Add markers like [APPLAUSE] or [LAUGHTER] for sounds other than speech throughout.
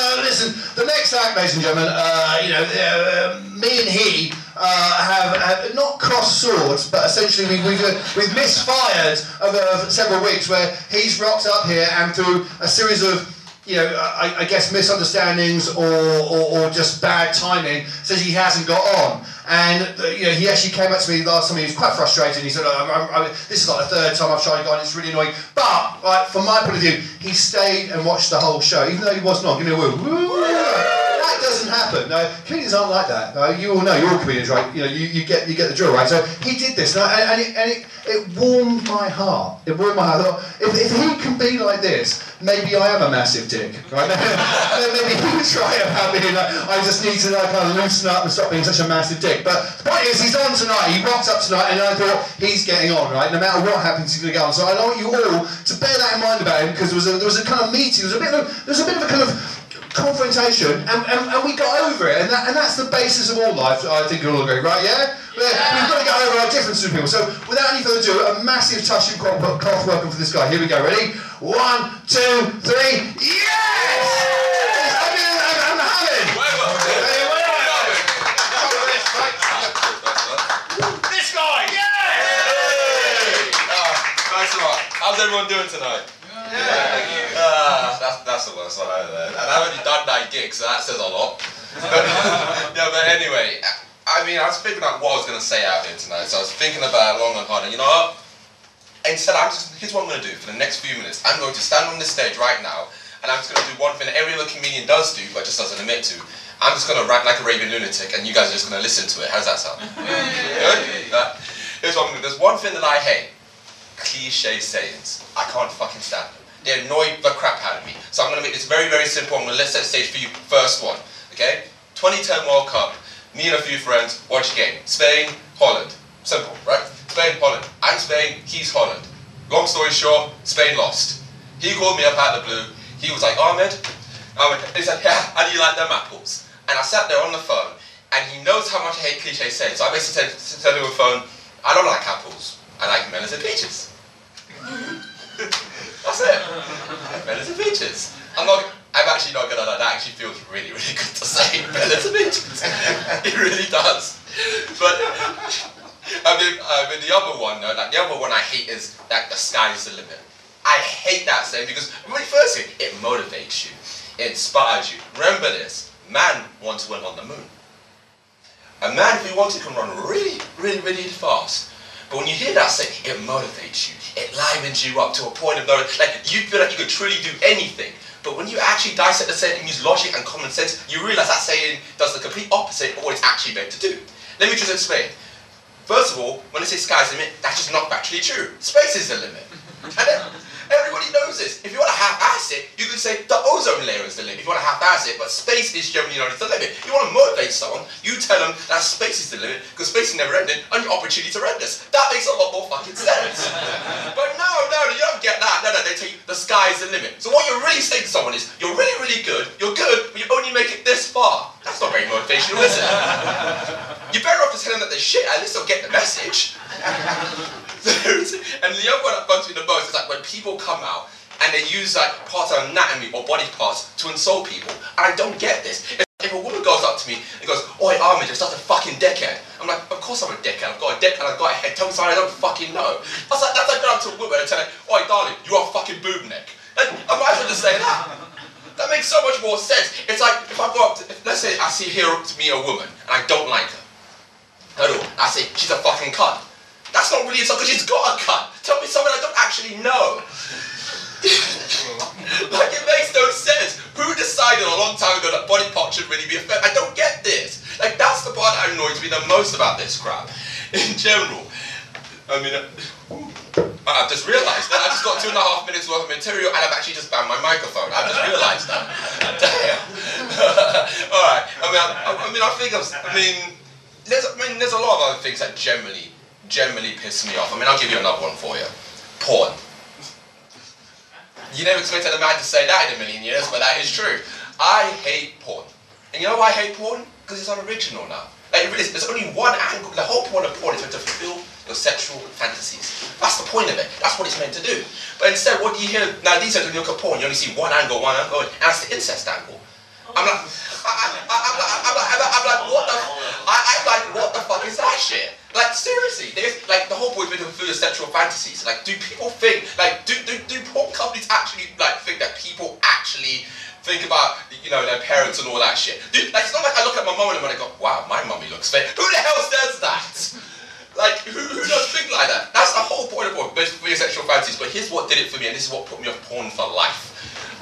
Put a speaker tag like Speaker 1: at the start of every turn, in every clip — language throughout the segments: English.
Speaker 1: uh, listen, the next act, ladies and gentlemen, uh, you know, uh, me and he uh, have, have not crossed swords, but essentially we, we've, uh, we've misfired over several weeks where he's rocked up here and through a series of you know, I, I guess misunderstandings or, or, or, just bad timing says he hasn't got on. And uh, you know, he actually came up to me last time. He was quite frustrated. He said, oh, I'm, I'm, "This is like the third time I've tried to go. It's really annoying." But from my point of view, he stayed and watched the whole show, even though he was not. Give me a woo doesn't happen. No, comedians aren't like that. You all know, you're all comedians, right? You know, you, you get you get the drill, right? So he did this, and, I, and, it, and it, it warmed my heart. It warmed my heart. Thought, if, if he can be like this, maybe I am a massive dick, right? [LAUGHS] maybe he can try about being like, I just need to like, kind of loosen up and stop being such a massive dick. But the point is, he's on tonight. He rocked up tonight, and I thought he's getting on, right? No matter what happens, he's going to get on. So I want you all to bear that in mind about him because there was a there was a kind of meeting. There was a bit of there was a bit of a kind of confrontation, and, and, and we got over it, and, that, and that's the basis of all life, I think you'll all agree, right? Yeah? yeah? We've got to get over our differences with people. So, without any further ado, a massive touch and cloth welcome for this guy. Here we go, ready? One, two, three, yes!
Speaker 2: This guy! How's everyone doing tonight? Yeah. Uh, that's, that's the worst one there. And I've only done nine gigs, so that says a lot. [LAUGHS] yeah, but anyway, I mean, I was figuring out what I was going to say out here tonight, so I was thinking about it long and hard, and you know what? Instead, I'm just, here's what I'm going to do for the next few minutes. I'm going to stand on this stage right now, and I'm just going to do one thing that every other comedian does do, but just doesn't admit to. I'm just going to rant like a raving lunatic, and you guys are just going to listen to it. How does that sound? [LAUGHS] Good? Uh, here's what I'm going to do. There's one thing that I hate. Cliche sayings. I can't fucking stand them. They annoy the crap out of me. So I'm going to make this very, very simple. I'm going to let set stage for you. First one, okay? 2010 World Cup. Me and a few friends watch game. Spain, Holland. Simple, right? Spain, Holland. I'm Spain, he's Holland. Long story short, Spain lost. He called me up out of the blue. He was like, Ahmed, Ahmed. He said, yeah, how do you like them apples? And I sat there on the phone, and he knows how much I hate cliche sayings. So I basically said, said to him on the phone, I don't like apples. I like melons and peaches. [LAUGHS] That's it. And. I'm not. I'm actually not gonna lie. That actually feels really, really good to say. [LAUGHS] And peaches. it really does. But I mean, I mean the other one, though, like the other one I hate is that the sky's the limit. I hate that saying because when first hear it, it motivates you, it inspires you. Remember this: man once went on the moon. A man, if he wanted, can run really, really, really fast. But when you hear that saying, it motivates you. It livens you up to a point of no, like you feel like you could truly do anything. But when you actually dissect the saying and use logic and common sense, you realize that saying does the complete opposite of what it's actually meant to do. Let me just explain. First of all, when I say sky's the limit, that's just not actually true. Space is the limit. Everybody knows this. If you want to half-ass it, you could say the ozone layer is the limit. If you want to half-ass it, but space is generally known as the limit. If you want to motivate someone, you tell them that space is the limit because space is never ending and your opportunity to horrendous. That makes a lot more fucking sense. [LAUGHS] but no, no, you don't get that. No, no, they tell you the sky is the limit. So what you're really saying to someone is, you're really, really good, you're good, but you only make it this far. That's not very motivational, is it? [LAUGHS] You're better off just telling them that they're shit, at least they'll get the message. [LAUGHS] and the other one that bugs me the most is like when people come out and they use like parts of anatomy or body parts to insult people. I don't get this. If, if a woman goes up to me and goes, Oi you're such a fucking dickhead. I'm like, of course I'm a dickhead. I've got a dick and I've got a head. Tell me something I don't fucking know. That's like, that's like going up to a woman and telling, Oi darling, you're a fucking boob neck. I might as well just say that. That makes so much more sense. It's like if I go up to, if, let's say I see here to me a woman and I don't like her. Hello, I say she's a fucking cunt. That's not really insult because she's got a cut. Tell me something I don't actually know. [LAUGHS] like it makes no sense. Who decided a long time ago that body part should really be a I don't get this. Like that's the part that annoys me the most about this crap. In general. I mean, uh, I've just realised that I've just got two and a half minutes worth of material and I've actually just banned my microphone. I've just realised that. Damn. [LAUGHS] All right. I mean, I, I mean, I think I, was, I mean, there's, I mean, there's a lot of other things that generally generally piss me off. I mean, I'll give you another one for you. Porn. You never expected a man to say that in a million years, but that is true. I hate porn. And you know why I hate porn? Because it's unoriginal now. Like, really, there's only one angle. The whole point of porn is meant to fulfill your sexual fantasies. That's the point of it. That's what it's meant to do. But instead, what do you hear? Now, these days when you look at porn, you only see one angle, one angle, and that's the incest angle. I'm like, I, I, I, I'm like, I'm like, I'm like, what the? I, I'm like, what the fuck is that shit? Like, seriously there's like the whole point of your sexual fantasies. Like, do people think like do do do porn companies actually like think that people actually think about you know their parents and all that shit? Dude, like it's not like I look at my mum and I go, wow, my mummy looks fit. Who the hell says that? Like, who, who does think like that? That's the whole point of porn, your sexual fantasies. But here's what did it for me, and this is what put me off porn for life.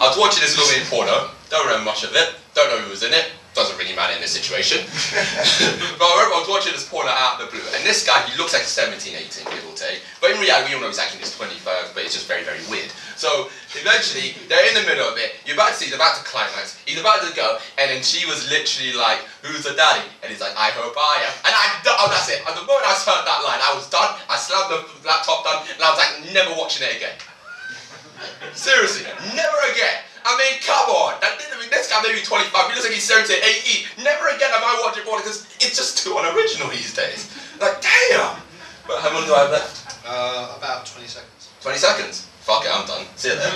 Speaker 2: I was watching this little bit porno, don't remember much of it, don't know who was in it, doesn't really matter in this situation. [LAUGHS] but I remember I was watching this porno out of the blue, and this guy, he looks like 17, 18, give or take. But in reality, we all know he's actually in his 21st, but it's just very, very weird. So eventually, they're in the middle of it, you're about to see, he's about to climax, he's about to go, and then she was literally like, who's the daddy? And he's like, I hope I am. And I, oh, that's it. At the moment I heard that line, I was done, I slammed the laptop down, and I was like, never watching it again. [LAUGHS] Seriously, never again. I mean, come on. That, I mean, this guy may be 25, he looks like he's 70, 80. Never again am I watching porn because it's just too unoriginal these days. Like, damn. But how long do I have left?
Speaker 1: Uh, about 20 seconds.
Speaker 2: 20 seconds? Fuck it, I'm done. See you then.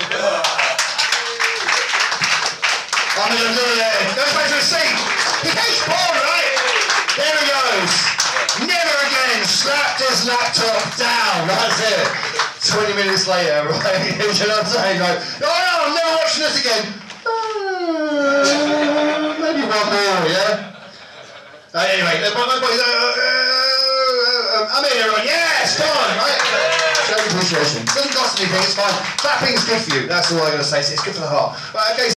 Speaker 1: I'm gonna do it. Goes back to the seat. He hates porn, right? There he goes. Never again. Slapped his laptop down. That's it. 20 minutes later, [LAUGHS] right? you know what I'm saying? Like, oh no, I'm never watching this again. Uh, maybe one more, yeah? Uh, anyway, uh, uh, uh, I'm in everyone, yes, come on, right? Show appreciation. Doesn't cost anything, it's fine. Clapping's good for you, that's all I'm going to say, it's good for the heart. Right, okay.